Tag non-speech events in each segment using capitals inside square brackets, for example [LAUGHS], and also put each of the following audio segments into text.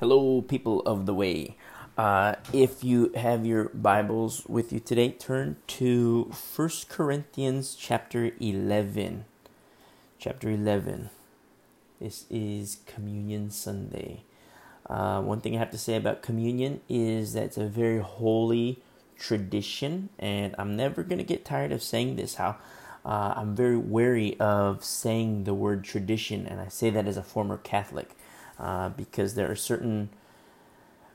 Hello, people of the way. Uh, if you have your Bibles with you today, turn to First Corinthians chapter 11. Chapter 11. This is Communion Sunday. Uh, one thing I have to say about communion is that it's a very holy tradition, and I'm never going to get tired of saying this. How uh, I'm very wary of saying the word tradition, and I say that as a former Catholic uh, because there are certain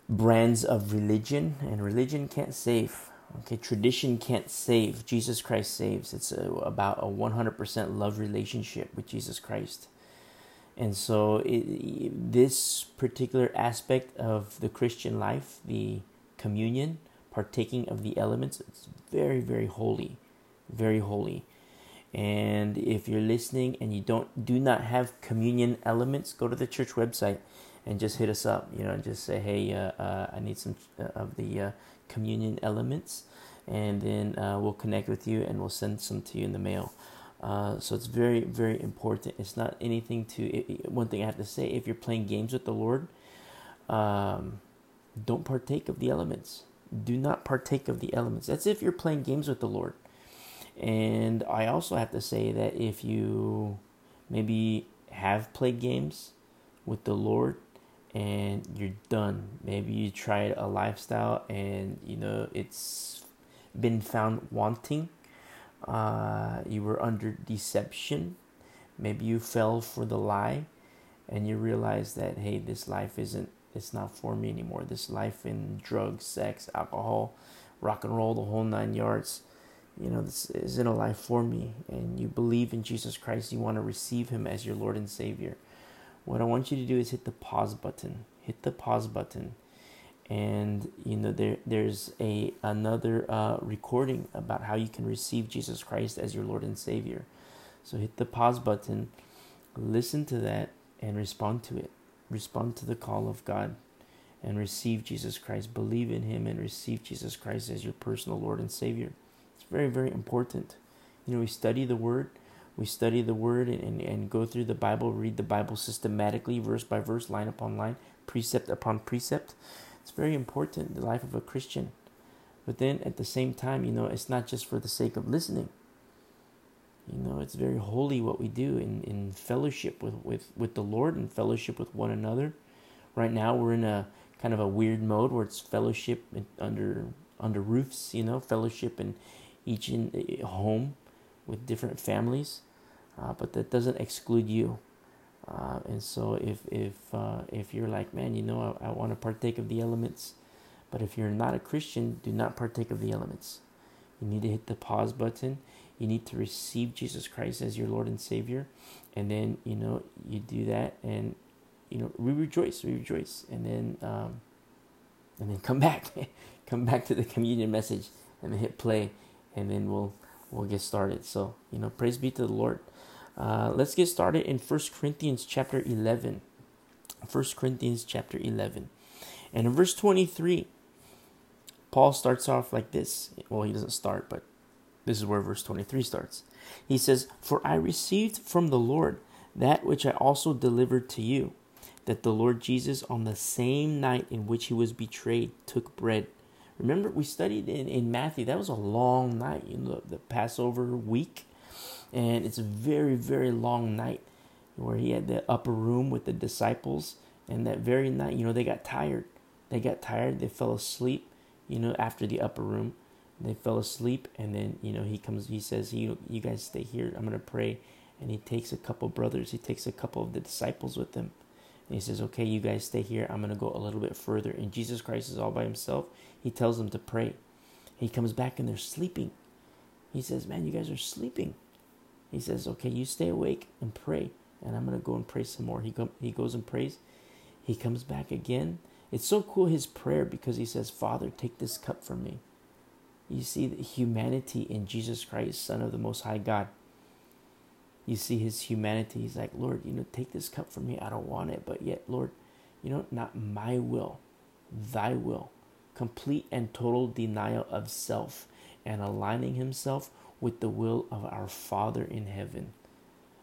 brands of religion, and religion can't save. Okay, tradition can't save. Jesus Christ saves. It's a, about a 100% love relationship with Jesus Christ. And so, it, this particular aspect of the Christian life, the communion, partaking of the elements, it's very, very holy. Very holy. And if you're listening and you don't do not have communion elements, go to the church website and just hit us up. You know, just say, hey, uh, uh, I need some uh, of the uh, communion elements, and then uh, we'll connect with you and we'll send some to you in the mail. Uh, so it's very, very important. It's not anything to. It, one thing I have to say: if you're playing games with the Lord, um, don't partake of the elements. Do not partake of the elements. That's if you're playing games with the Lord. And I also have to say that if you maybe have played games with the Lord and you're done, maybe you tried a lifestyle and you know it's been found wanting, uh, you were under deception, maybe you fell for the lie and you realize that hey, this life isn't it's not for me anymore. This life in drugs, sex, alcohol, rock and roll, the whole nine yards you know, this isn't a life for me, and you believe in Jesus Christ, you want to receive Him as your Lord and Savior, what I want you to do is hit the pause button. Hit the pause button, and you know there there's a another uh, recording about how you can receive Jesus Christ as your Lord and Savior. So hit the pause button, listen to that, and respond to it. Respond to the call of God and receive Jesus Christ. Believe in Him and receive Jesus Christ as your personal Lord and Savior. It's very, very important. You know, we study the Word, we study the Word and, and, and go through the Bible, read the Bible systematically, verse by verse, line upon line, precept upon precept. It's very important, the life of a Christian. But then at the same time, you know, it's not just for the sake of listening. You know, it's very holy what we do in, in fellowship with, with, with the Lord and fellowship with one another. Right now, we're in a kind of a weird mode where it's fellowship under under roofs, you know, fellowship and each in home with different families, uh, but that doesn't exclude you. Uh, and so if if uh, if you're like, man, you know, I, I want to partake of the elements, but if you're not a Christian, do not partake of the elements. You need to hit the pause button. You need to receive Jesus Christ as your Lord and Savior, and then you know you do that, and you know we rejoice, we rejoice, and then um, and then come back, [LAUGHS] come back to the communion message, and then hit play and then we'll we'll get started. So you know, praise be to the Lord. Uh, let's get started in First Corinthians chapter eleven. First Corinthians chapter eleven, and in verse twenty three, Paul starts off like this. Well, he doesn't start, but this is where verse twenty three starts. He says, "For I received from the Lord that which I also delivered to you." That the Lord Jesus, on the same night in which he was betrayed, took bread. Remember, we studied in, in Matthew, that was a long night, you know, the Passover week. And it's a very, very long night where he had the upper room with the disciples. And that very night, you know, they got tired. They got tired. They fell asleep, you know, after the upper room. They fell asleep. And then, you know, he comes, he says, you, you guys stay here. I'm going to pray. And he takes a couple brothers, he takes a couple of the disciples with him. And he says, Okay, you guys stay here. I'm going to go a little bit further. And Jesus Christ is all by himself. He tells them to pray. He comes back and they're sleeping. He says, Man, you guys are sleeping. He says, Okay, you stay awake and pray. And I'm going to go and pray some more. He, go, he goes and prays. He comes back again. It's so cool, his prayer, because he says, Father, take this cup from me. You see the humanity in Jesus Christ, Son of the Most High God you see his humanity. He's like, Lord, you know, take this cup from me. I don't want it. But yet, Lord, you know, not my will, thy will. Complete and total denial of self and aligning himself with the will of our Father in heaven.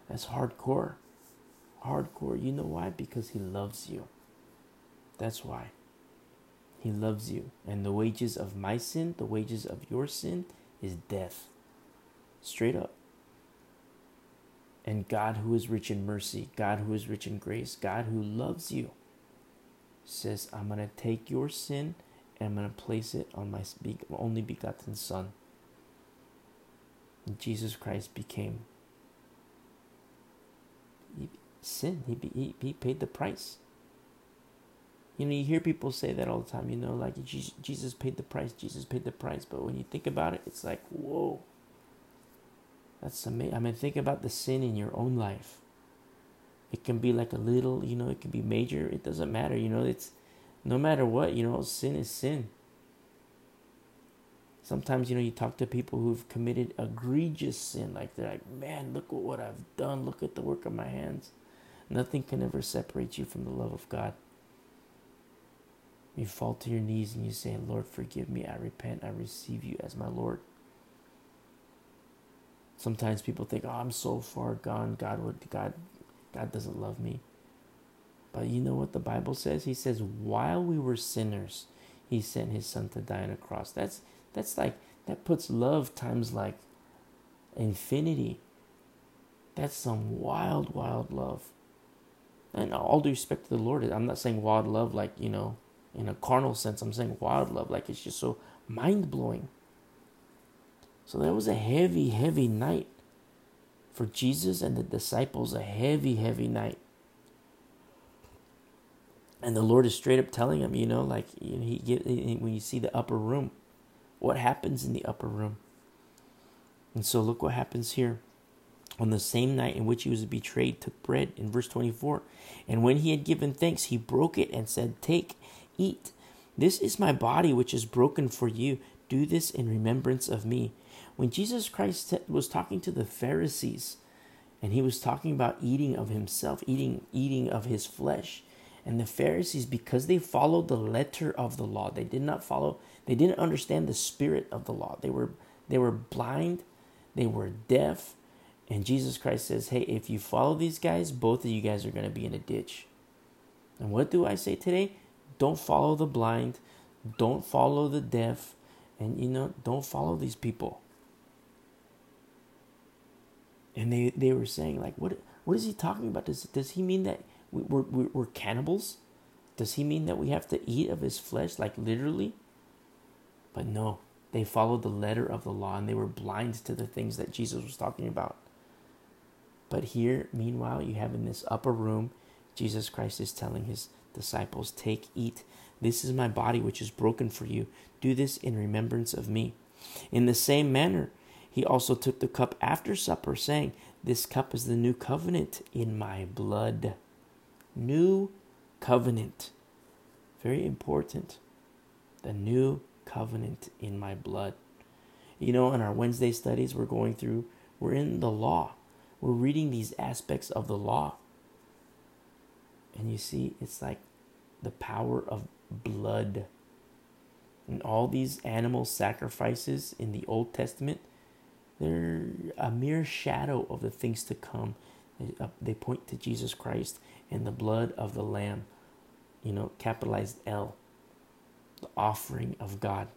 That's hardcore. Hardcore. You know why? Because he loves you. That's why. He loves you. And the wages of my sin, the wages of your sin, is death. Straight up. And God, who is rich in mercy, God, who is rich in grace, God, who loves you, says, I'm going to take your sin and I'm going to place it on my only begotten Son. And Jesus Christ became sin. He, he, he paid the price. You know, you hear people say that all the time, you know, like Jesus paid the price, Jesus paid the price. But when you think about it, it's like, whoa. That's amazing. I mean, think about the sin in your own life. It can be like a little, you know, it can be major. It doesn't matter. You know, it's no matter what, you know, sin is sin. Sometimes, you know, you talk to people who've committed egregious sin. Like they're like, man, look at what I've done. Look at the work of my hands. Nothing can ever separate you from the love of God. You fall to your knees and you say, Lord, forgive me. I repent. I receive you as my Lord. Sometimes people think, "Oh, I'm so far gone. God would God God doesn't love me." But you know what the Bible says? He says, "While we were sinners, he sent his son to die on a cross." That's that's like that puts love times like infinity. That's some wild, wild love. And all due respect to the Lord, I'm not saying wild love like, you know, in a carnal sense. I'm saying wild love like it's just so mind blowing. So that was a heavy, heavy night for Jesus and the disciples, a heavy, heavy night. And the Lord is straight up telling him, you know, like you know, he get when you see the upper room, what happens in the upper room. And so look what happens here. On the same night in which he was betrayed, took bread in verse 24. And when he had given thanks, he broke it and said, Take, eat. This is my body which is broken for you. Do this in remembrance of me. When Jesus Christ was talking to the Pharisees and he was talking about eating of himself, eating eating of his flesh, and the Pharisees because they followed the letter of the law, they did not follow, they didn't understand the spirit of the law. They were they were blind, they were deaf, and Jesus Christ says, "Hey, if you follow these guys, both of you guys are going to be in a ditch." And what do I say today? Don't follow the blind, don't follow the deaf, and you know, don't follow these people and they they were saying like what what is he talking about? Does does he mean that we, we're, we're, we're cannibals? Does he mean that we have to eat of his flesh like literally? But no they followed the letter of the law and they were blind to the things that jesus was talking about. But here meanwhile you have in this upper room jesus christ is telling his disciples take eat. This is my body which is broken for you. Do this in remembrance of me. In the same manner he also took the cup after supper, saying, This cup is the new covenant in my blood. New covenant. Very important. The new covenant in my blood. You know, in our Wednesday studies, we're going through, we're in the law. We're reading these aspects of the law. And you see, it's like the power of blood. And all these animal sacrifices in the Old Testament, they're a mere shadow of the things to come. Uh, they point to Jesus Christ and the blood of the Lamb, you know, capitalized L, the offering of God.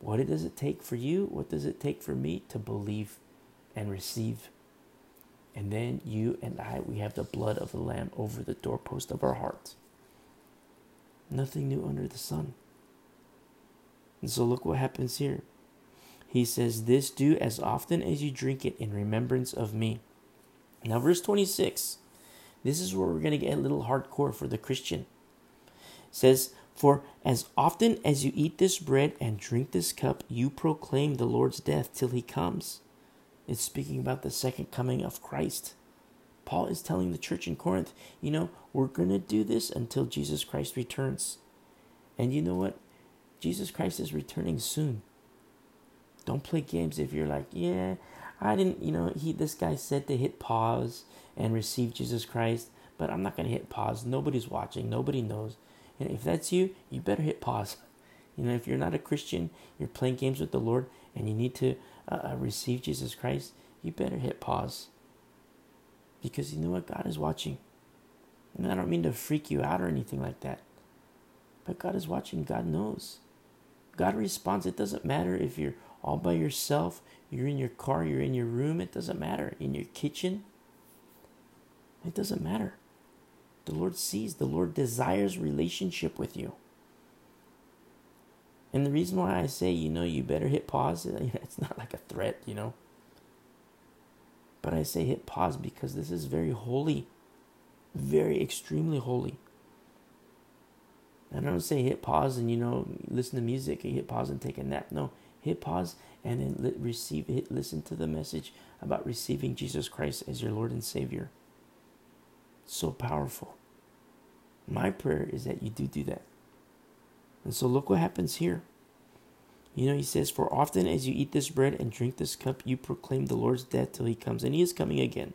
What does it take for you? What does it take for me to believe and receive? And then you and I, we have the blood of the Lamb over the doorpost of our hearts. Nothing new under the sun. And so look what happens here. He says, This do as often as you drink it in remembrance of me. Now, verse 26, this is where we're going to get a little hardcore for the Christian. It says, For as often as you eat this bread and drink this cup, you proclaim the Lord's death till he comes. It's speaking about the second coming of Christ. Paul is telling the church in Corinth, you know, we're going to do this until Jesus Christ returns. And you know what? Jesus Christ is returning soon. Don't play games if you're like, yeah, I didn't, you know, he this guy said to hit pause and receive Jesus Christ, but I'm not going to hit pause. Nobody's watching, nobody knows. And if that's you, you better hit pause. You know, if you're not a Christian, you're playing games with the Lord and you need to uh, uh, receive Jesus Christ, you better hit pause. Because you know what? God is watching. And I don't mean to freak you out or anything like that. But God is watching, God knows. God responds. It doesn't matter if you're all by yourself, you're in your car, you're in your room, it doesn't matter. In your kitchen, it doesn't matter. The Lord sees, the Lord desires relationship with you. And the reason why I say, you know, you better hit pause, [LAUGHS] it's not like a threat, you know. But I say hit pause because this is very holy, very extremely holy. I don't say hit pause and, you know, listen to music, and hit pause and take a nap. No, hit pause and then receive, hit, listen to the message about receiving Jesus Christ as your Lord and Savior. So powerful. My prayer is that you do do that. And so look what happens here. You know, he says, For often as you eat this bread and drink this cup, you proclaim the Lord's death till he comes. And he is coming again.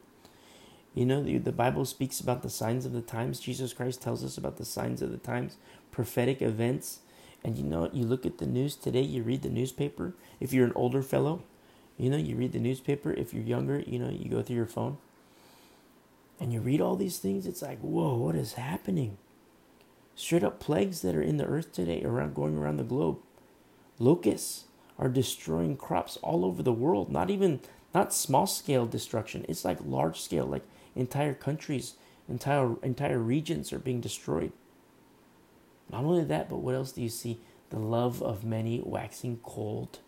You know, the, the Bible speaks about the signs of the times. Jesus Christ tells us about the signs of the times, prophetic events. And you know, you look at the news today, you read the newspaper. If you're an older fellow, you know, you read the newspaper. If you're younger, you know, you go through your phone and you read all these things, it's like, whoa, what is happening? Straight up plagues that are in the earth today, around going around the globe. Locusts are destroying crops all over the world. Not even not small scale destruction. It's like large scale, like entire countries, entire entire regions are being destroyed. Not only that, but what else do you see? The love of many waxing cold.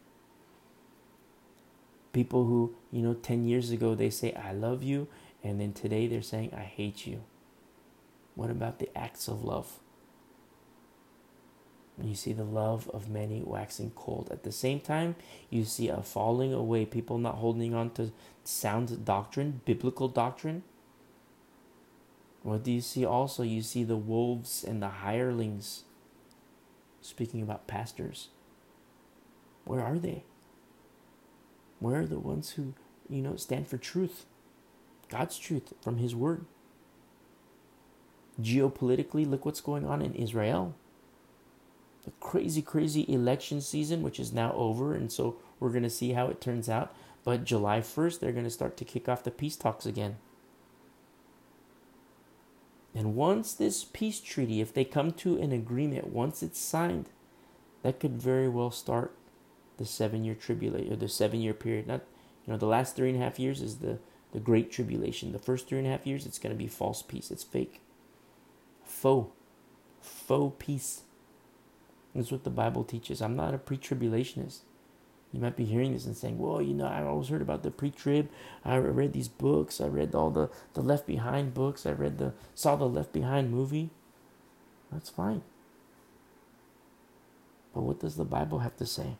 People who, you know, 10 years ago they say, I love you, and then today they're saying, I hate you. What about the acts of love? You see the love of many waxing cold. At the same time, you see a falling away, people not holding on to sound doctrine, biblical doctrine. What do you see also? You see the wolves and the hirelings. Speaking about pastors. Where are they? Where are the ones who, you know, stand for truth? God's truth from His Word. Geopolitically, look what's going on in Israel. The crazy, crazy election season, which is now over, and so we're going to see how it turns out. But July 1st, they're going to start to kick off the peace talks again. And once this peace treaty, if they come to an agreement, once it's signed, that could very well start the seven year tribulation or the seven year period. Not you know, the last three and a half years is the the Great Tribulation. The first three and a half years, it's going to be false peace. It's fake. Faux. Faux peace. That's what the Bible teaches. I'm not a pre tribulationist. You might be hearing this and saying, well, you know, I always heard about the pre trib. I read these books. I read all the, the Left Behind books. I read the, saw the Left Behind movie. That's fine. But what does the Bible have to say?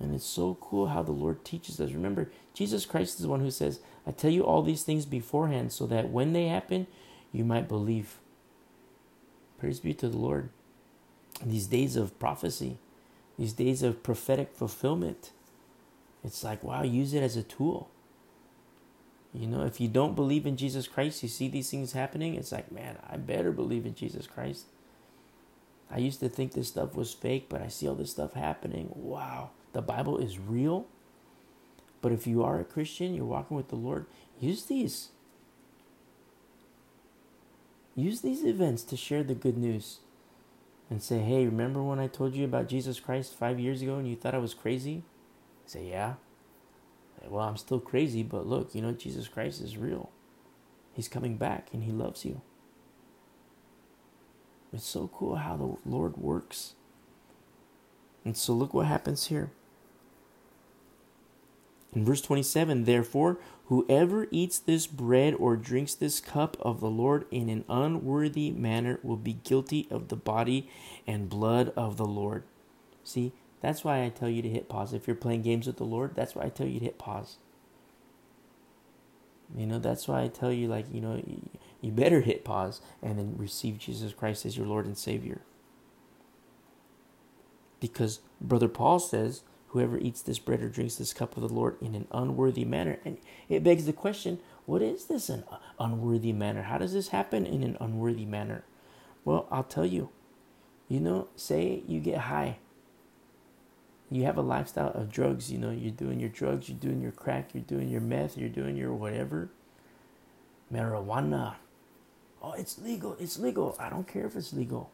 And it's so cool how the Lord teaches us. Remember, Jesus Christ is the one who says, I tell you all these things beforehand so that when they happen, you might believe. Praise be to the Lord. These days of prophecy, these days of prophetic fulfillment, it's like, wow, use it as a tool. You know, if you don't believe in Jesus Christ, you see these things happening, it's like, man, I better believe in Jesus Christ. I used to think this stuff was fake, but I see all this stuff happening. Wow. The Bible is real. But if you are a Christian, you're walking with the Lord, use these. Use these events to share the good news and say, hey, remember when I told you about Jesus Christ five years ago and you thought I was crazy? say, yeah. well, I'm still crazy, but look, you know, Jesus Christ is real. He's coming back and he loves you. It's so cool how the Lord works. And so look what happens here. In verse 27, therefore, whoever eats this bread or drinks this cup of the Lord in an unworthy manner will be guilty of the body and blood of the Lord. See, that's why I tell you to hit pause. If you're playing games with the Lord, that's why I tell you to hit pause. You know, that's why I tell you, like, you know, you better hit pause and then receive Jesus Christ as your Lord and Savior. Because Brother Paul says, whoever eats this bread or drinks this cup of the Lord in an unworthy manner. And it begs the question what is this an unworthy manner? How does this happen in an unworthy manner? Well, I'll tell you. You know, say you get high. You have a lifestyle of drugs, you know, you're doing your drugs, you're doing your crack, you're doing your meth, you're doing your whatever. Marijuana Oh, it's legal. It's legal. I don't care if it's legal.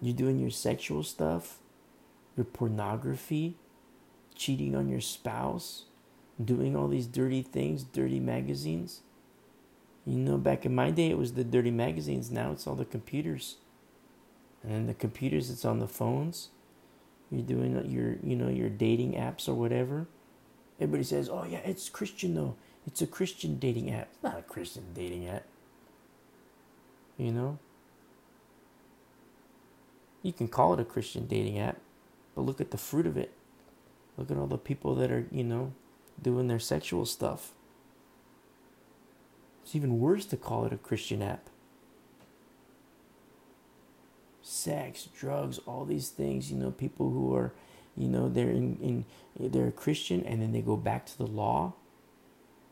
You're doing your sexual stuff, your pornography, cheating on your spouse, doing all these dirty things, dirty magazines. You know, back in my day, it was the dirty magazines. Now it's all the computers. And then the computers, it's on the phones. You're doing your, you know, your dating apps or whatever. Everybody says, "Oh yeah, it's Christian though. It's a Christian dating app." It's not a Christian dating app. You know. You can call it a Christian dating app, but look at the fruit of it. Look at all the people that are, you know, doing their sexual stuff. It's even worse to call it a Christian app. Sex, drugs, all these things, you know, people who are, you know, they're in, in they're a Christian and then they go back to the law,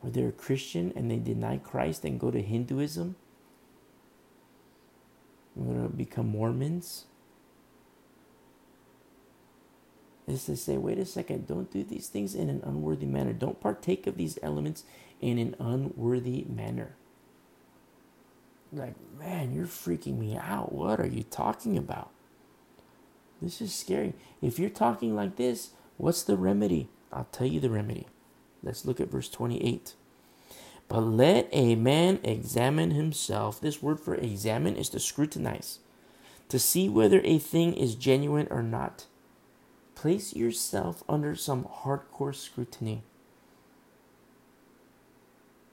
or they're a Christian and they deny Christ and go to Hinduism. We're gonna become Mormons. Is to say, wait a second, don't do these things in an unworthy manner. Don't partake of these elements in an unworthy manner. Like, man, you're freaking me out. What are you talking about? This is scary. If you're talking like this, what's the remedy? I'll tell you the remedy. Let's look at verse 28. But let a man examine himself. This word for examine is to scrutinize, to see whether a thing is genuine or not. Place yourself under some hardcore scrutiny.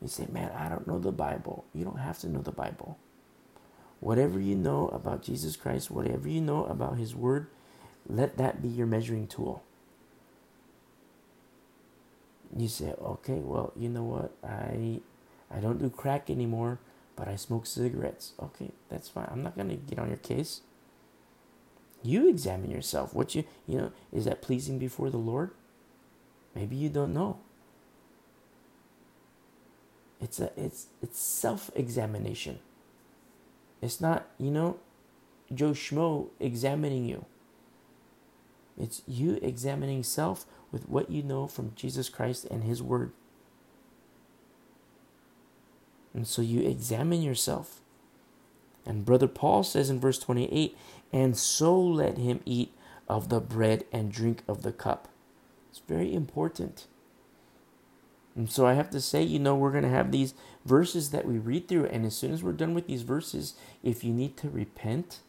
You say, man, I don't know the Bible. You don't have to know the Bible. Whatever you know about Jesus Christ, whatever you know about His Word, let that be your measuring tool. You say, okay, well, you know what? I I don't do crack anymore, but I smoke cigarettes. Okay, that's fine. I'm not gonna get on your case. You examine yourself. What you you know is that pleasing before the Lord? Maybe you don't know. It's a it's it's self-examination. It's not, you know, Joe Schmo examining you. It's you examining self with what you know from Jesus Christ and His Word. And so you examine yourself. And Brother Paul says in verse 28 and so let him eat of the bread and drink of the cup. It's very important. And so I have to say, you know, we're going to have these verses that we read through. And as soon as we're done with these verses, if you need to repent,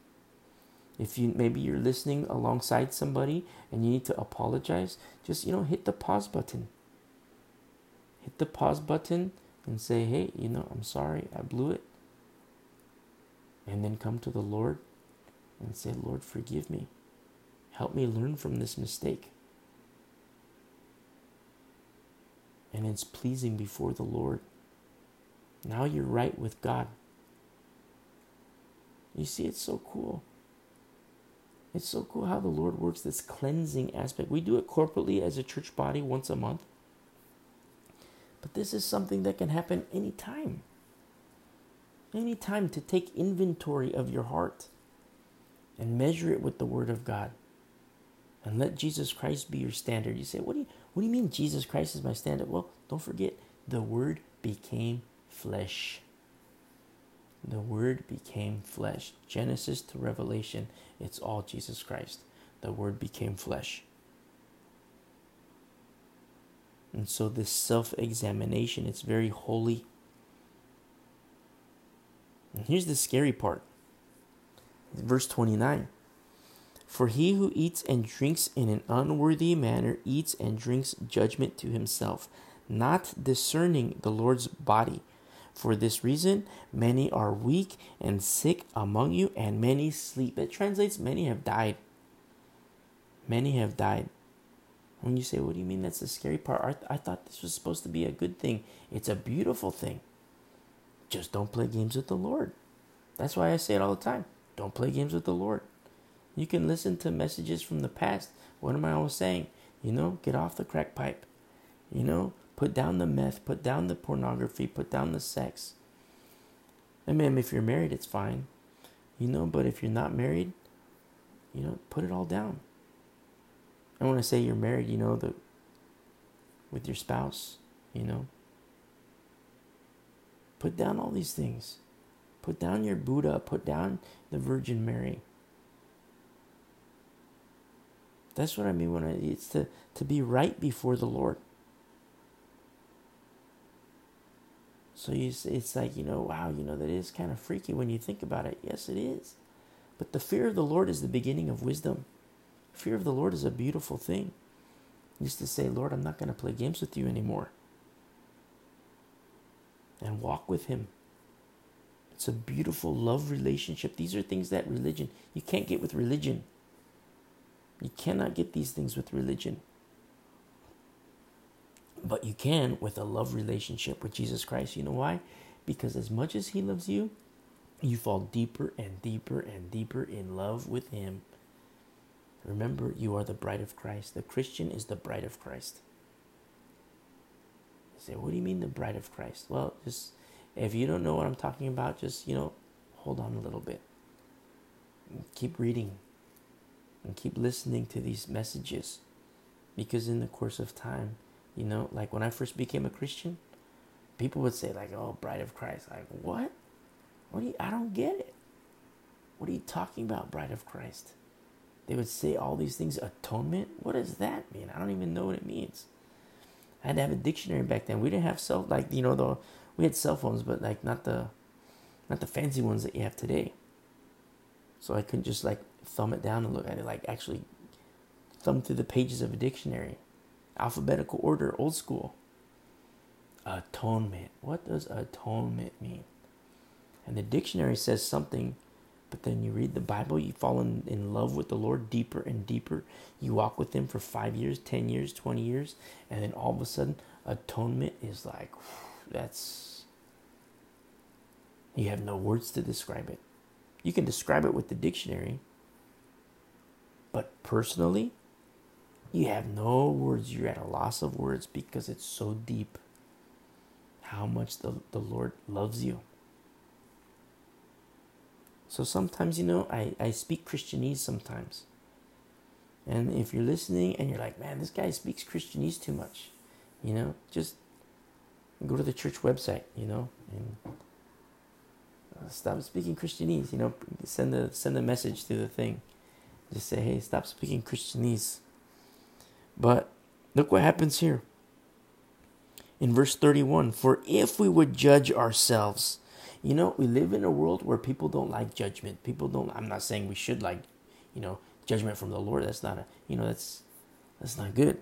if you maybe you're listening alongside somebody and you need to apologize, just, you know, hit the pause button. Hit the pause button and say, hey, you know, I'm sorry, I blew it. And then come to the Lord and say, Lord, forgive me. Help me learn from this mistake. and it's pleasing before the Lord. Now you're right with God. You see, it's so cool. It's so cool how the Lord works this cleansing aspect. We do it corporately as a church body once a month. But this is something that can happen anytime. Anytime to take inventory of your heart and measure it with the Word of God. And let Jesus Christ be your standard. You say, what do you what do you mean Jesus Christ is my standard? Well, don't forget, the Word became flesh. The Word became flesh. Genesis to Revelation, it's all Jesus Christ. The Word became flesh. And so, this self examination, it's very holy. And here's the scary part verse 29. For he who eats and drinks in an unworthy manner eats and drinks judgment to himself, not discerning the Lord's body. For this reason, many are weak and sick among you, and many sleep. It translates, many have died. Many have died. When you say, What do you mean that's the scary part? I, th- I thought this was supposed to be a good thing. It's a beautiful thing. Just don't play games with the Lord. That's why I say it all the time. Don't play games with the Lord. You can listen to messages from the past. What am I always saying? You know, get off the crack pipe. You know, put down the meth, put down the pornography, put down the sex. I mean, if you're married, it's fine. You know, but if you're not married, you know, put it all down. I want to say you're married, you know, the with your spouse, you know. Put down all these things. Put down your Buddha. Put down the Virgin Mary. That's what I mean when I, it's to, to be right before the Lord. So you, it's like, you know, wow, you know, that is kind of freaky when you think about it. Yes, it is. But the fear of the Lord is the beginning of wisdom. Fear of the Lord is a beautiful thing. Used to say, Lord, I'm not going to play games with you anymore. And walk with Him. It's a beautiful love relationship. These are things that religion, you can't get with religion. You cannot get these things with religion. But you can with a love relationship with Jesus Christ. You know why? Because as much as He loves you, you fall deeper and deeper and deeper in love with Him. Remember, you are the bride of Christ. The Christian is the bride of Christ. Say, what do you mean the bride of Christ? Well, just if you don't know what I'm talking about, just, you know, hold on a little bit. Keep reading and keep listening to these messages because in the course of time, you know, like when I first became a Christian, people would say like, "Oh, bride of Christ." Like, "What? What do you I don't get it. What are you talking about, bride of Christ?" They would say all these things, atonement? What does that mean? I don't even know what it means. I had to have a dictionary back then. We didn't have cell like, you know, the we had cell phones, but like not the not the fancy ones that you have today. So I couldn't just like thumb it down and look at it, like actually thumb through the pages of a dictionary. Alphabetical order, old school. Atonement. What does atonement mean? And the dictionary says something, but then you read the Bible, you fall in, in love with the Lord deeper and deeper. You walk with Him for five years, 10 years, 20 years, and then all of a sudden, atonement is like, that's. You have no words to describe it. You can describe it with the dictionary, but personally, you have no words. You're at a loss of words because it's so deep how much the, the Lord loves you. So sometimes, you know, I, I speak Christianese sometimes. And if you're listening and you're like, man, this guy speaks Christianese too much, you know, just go to the church website, you know, and uh, stop speaking Christianese, you know, send a send a message to the thing. Just say, hey, stop speaking Christianese. But look what happens here. In verse 31, for if we would judge ourselves, you know, we live in a world where people don't like judgment. People don't, I'm not saying we should like, you know, judgment from the Lord. That's not a, you know, that's, that's not good.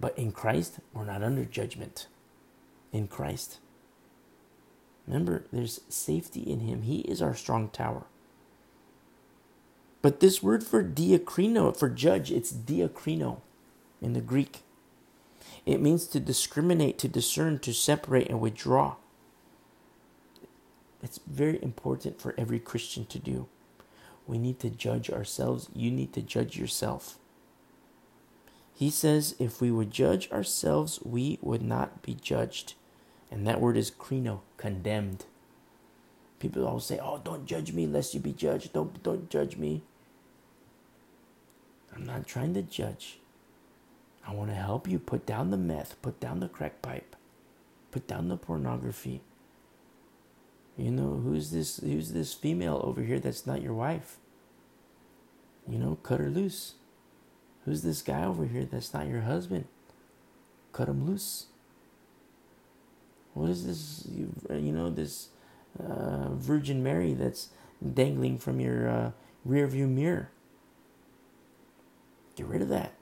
But in Christ, we're not under judgment. In Christ. Remember, there's safety in Him. He is our strong tower. But this word for diakrino, for judge, it's diakrino in the Greek. It means to discriminate, to discern, to separate, and withdraw. It's very important for every Christian to do. We need to judge ourselves. You need to judge yourself. He says, if we would judge ourselves, we would not be judged. And that word is krino, condemned. People always say, "Oh, don't judge me lest you be judged. Don't don't judge me." I'm not trying to judge. I want to help you put down the meth, put down the crack pipe, put down the pornography. You know, who's this who's this female over here that's not your wife? You know, cut her loose. Who's this guy over here that's not your husband? Cut him loose. What is this? You, you know, this uh, Virgin Mary that's dangling from your uh, rear view mirror. Get rid of that.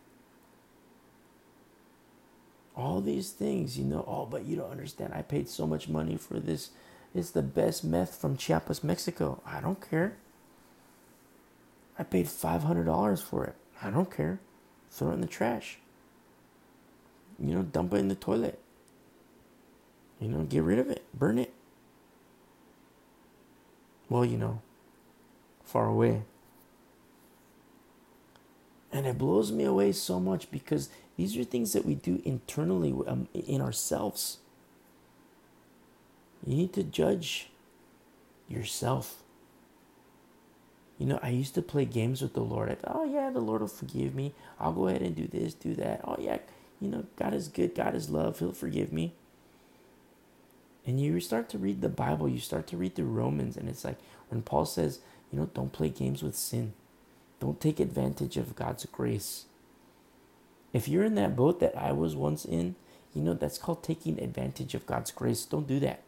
All these things, you know, oh, but you don't understand. I paid so much money for this. It's the best meth from Chiapas, Mexico. I don't care. I paid $500 for it. I don't care. Throw it in the trash. You know, dump it in the toilet. You know, get rid of it. Burn it. Well, you know, far away. And it blows me away so much because these are things that we do internally um, in ourselves. You need to judge yourself. You know, I used to play games with the Lord. I thought, oh, yeah, the Lord will forgive me. I'll go ahead and do this, do that. Oh, yeah, you know, God is good. God is love. He'll forgive me. And you start to read the Bible, you start to read the Romans, and it's like when Paul says, you know, don't play games with sin. Don't take advantage of God's grace. If you're in that boat that I was once in, you know, that's called taking advantage of God's grace. Don't do that.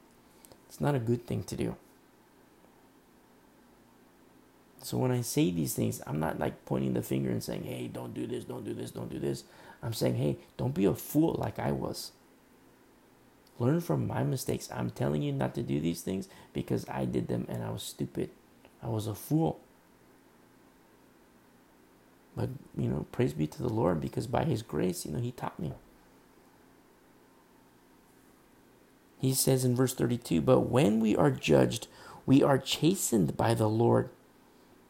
It's not a good thing to do. So when I say these things, I'm not like pointing the finger and saying, hey, don't do this, don't do this, don't do this. I'm saying, hey, don't be a fool like I was. Learn from my mistakes. I'm telling you not to do these things because I did them and I was stupid. I was a fool. But, you know, praise be to the Lord because by His grace, you know, He taught me. He says in verse 32 But when we are judged, we are chastened by the Lord.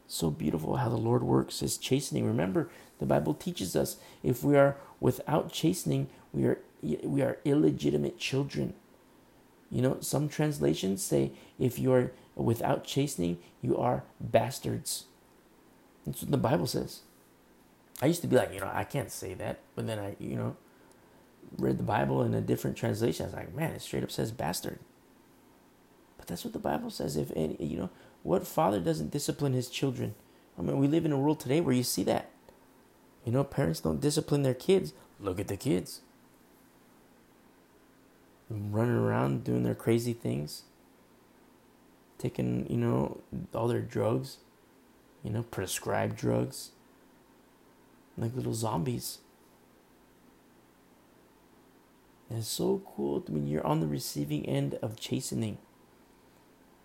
So beautiful how the Lord works is chastening. Remember, the Bible teaches us if we are without chastening, we are we are illegitimate children. You know, some translations say if you are without chastening, you are bastards. That's what the Bible says. I used to be like, you know, I can't say that, but then I, you know, read the Bible in a different translation. I was like, man, it straight up says bastard. But that's what the Bible says. If any, you know, what father doesn't discipline his children? I mean, we live in a world today where you see that. You know, parents don't discipline their kids. Look at the kids running around doing their crazy things, taking, you know, all their drugs, you know, prescribed drugs, like little zombies. And it's so cool when you're on the receiving end of chastening.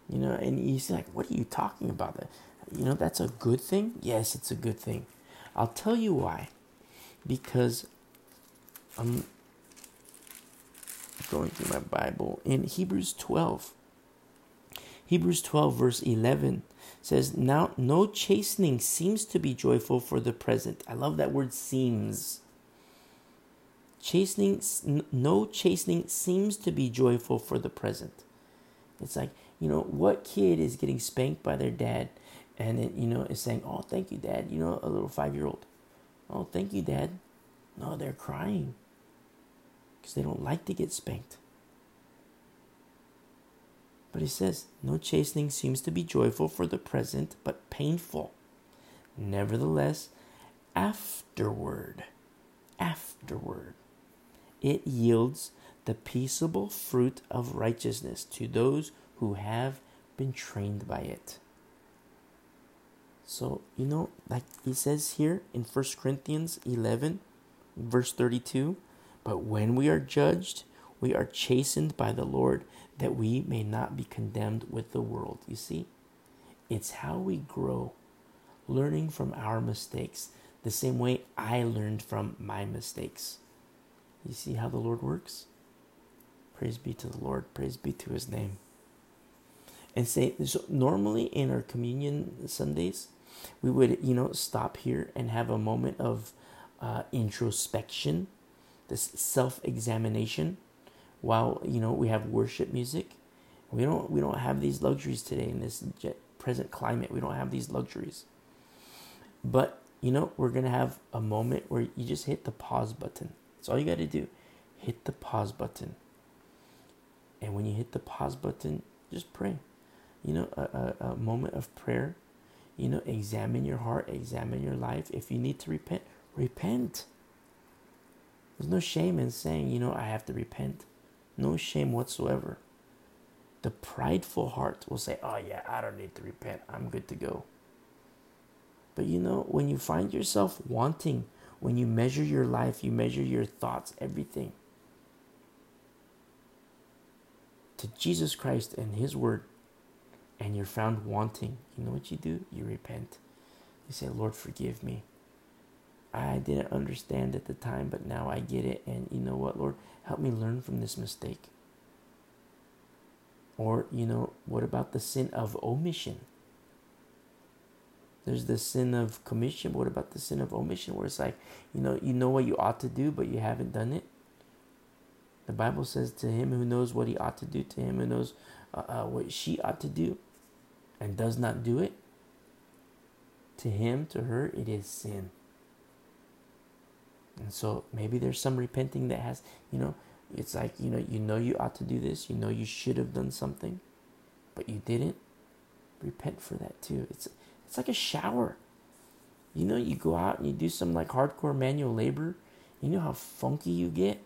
You know, and you see, like, what are you talking about? That, you know, that's a good thing. Yes, it's a good thing. I'll tell you why. Because I'm going through my Bible in Hebrews 12. Hebrews 12, verse 11 says, Now no chastening seems to be joyful for the present. I love that word seems. Chastening, no chastening seems to be joyful for the present. It's like, you know, what kid is getting spanked by their dad and it, you know, is saying, Oh, thank you, dad. You know, a little five year old. Oh, thank you, dad. No, they're crying because they don't like to get spanked. But he says, No chastening seems to be joyful for the present, but painful. Nevertheless, afterward, afterward, it yields the peaceable fruit of righteousness to those who have been trained by it. So, you know, like he says here in 1 Corinthians 11, verse 32 but when we are judged, we are chastened by the Lord that we may not be condemned with the world. You see, it's how we grow, learning from our mistakes, the same way I learned from my mistakes. You see how the Lord works? Praise be to the Lord, praise be to his name. And say, so normally in our communion Sundays, we would, you know, stop here and have a moment of uh, introspection this self-examination while you know we have worship music. We don't we don't have these luxuries today in this present climate. We don't have these luxuries. But you know we're gonna have a moment where you just hit the pause button that's all you got to do hit the pause button and when you hit the pause button just pray you know a, a, a moment of prayer you know examine your heart examine your life if you need to repent repent there's no shame in saying, you know, I have to repent. No shame whatsoever. The prideful heart will say, oh, yeah, I don't need to repent. I'm good to go. But you know, when you find yourself wanting, when you measure your life, you measure your thoughts, everything to Jesus Christ and His Word, and you're found wanting, you know what you do? You repent. You say, Lord, forgive me. I didn't understand at the time, but now I get it. And you know what, Lord? Help me learn from this mistake. Or, you know, what about the sin of omission? There's the sin of commission. What about the sin of omission? Where it's like, you know, you know what you ought to do, but you haven't done it. The Bible says, to him who knows what he ought to do, to him who knows uh, uh, what she ought to do, and does not do it, to him, to her, it is sin. And so maybe there's some repenting that has, you know, It's like, you know, you know you ought to do this, you know you should have done something, but you didn't. Repent for that too. It's it's like a shower. You know, you go out and you do some like hardcore manual labor. You know how funky you get?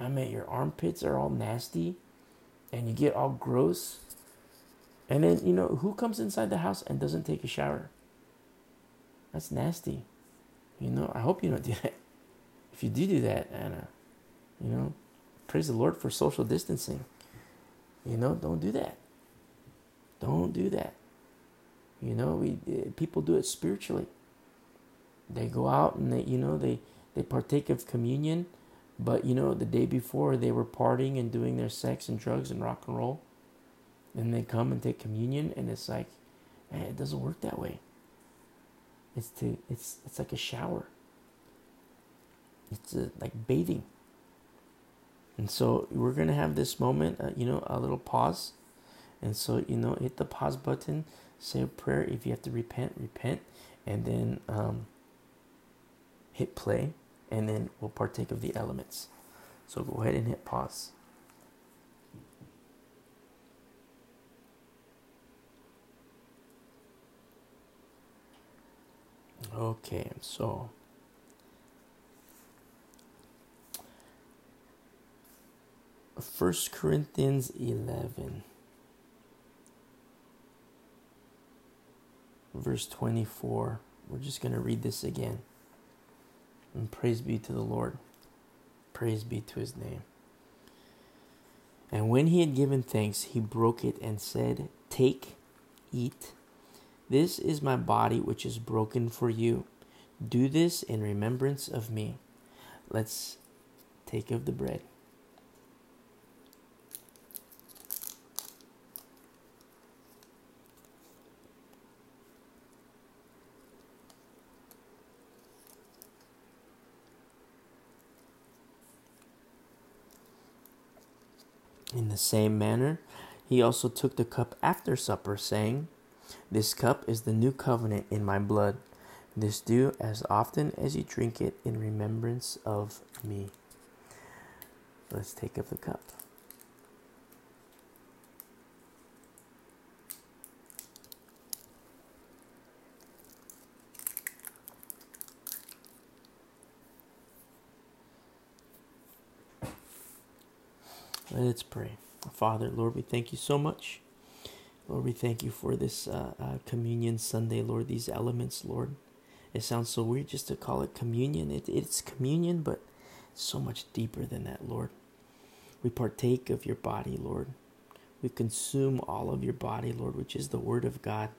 I mean, your armpits are all nasty and you get all gross. And then, you know, who comes inside the house and doesn't take a shower? That's nasty. You know, I hope you don't do [LAUGHS] that. If you do do that, Anna, you know, praise the Lord for social distancing. You know, don't do that. Don't do that. You know, we eh, people do it spiritually. They go out and they, you know, they they partake of communion, but you know, the day before they were partying and doing their sex and drugs and rock and roll. And they come and take communion, and it's like, man, it doesn't work that way. It's to it's it's like a shower. It's a, like bathing. And so we're gonna have this moment, uh, you know, a little pause, and so you know, hit the pause button, say a prayer. If you have to repent, repent, and then um, hit play, and then we'll partake of the elements. So go ahead and hit pause. Okay, so First Corinthians 11 verse 24. We're just going to read this again. And praise be to the Lord. Praise be to his name. And when he had given thanks, he broke it and said, Take, eat. This is my body, which is broken for you. Do this in remembrance of me. Let's take of the bread. In the same manner, he also took the cup after supper, saying, This cup is the new covenant in my blood. This do as often as you drink it in remembrance of me. Let's take up the cup. Let's pray. Father, Lord, we thank you so much. Lord, we thank you for this uh, uh, communion Sunday, Lord, these elements, Lord. It sounds so weird just to call it communion. It, it's communion, but so much deeper than that, Lord. We partake of your body, Lord. We consume all of your body, Lord, which is the Word of God.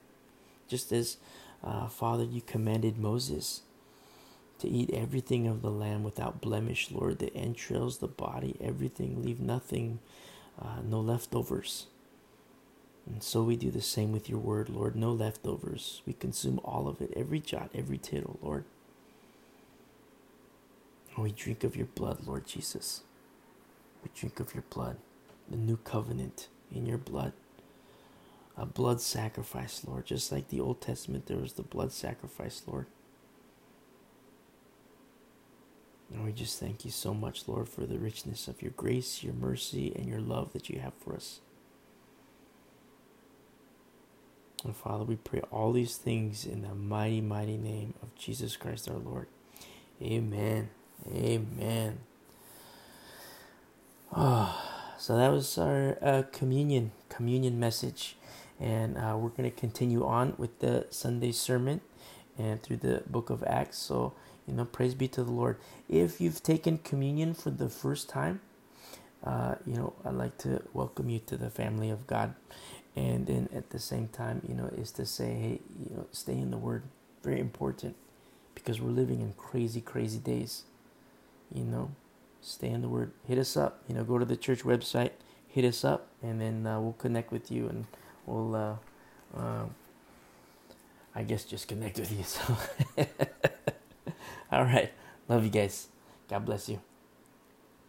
Just as, uh, Father, you commanded Moses to eat everything of the lamb without blemish, Lord, the entrails, the body, everything, leave nothing, uh, no leftovers. And so we do the same with your word, Lord, no leftovers. We consume all of it, every jot, every tittle, Lord. And we drink of your blood, Lord Jesus. We drink of your blood, the new covenant in your blood. A blood sacrifice, Lord. Just like the Old Testament, there was the blood sacrifice, Lord. And we just thank you so much, Lord, for the richness of your grace, your mercy, and your love that you have for us. And Father, we pray all these things in the mighty, mighty name of Jesus Christ our Lord. Amen. Amen. Oh, so that was our uh, communion communion message, and uh, we're going to continue on with the Sunday sermon and through the book of Acts. So you know, praise be to the Lord. If you've taken communion for the first time, uh, you know, I'd like to welcome you to the family of God. And then at the same time, you know, is to say, hey, you know, stay in the Word. Very important because we're living in crazy, crazy days. You know, stay in the Word. Hit us up. You know, go to the church website, hit us up, and then uh, we'll connect with you and we'll, uh, uh, I guess, just connect with you. So. [LAUGHS] All right. Love you guys. God bless you.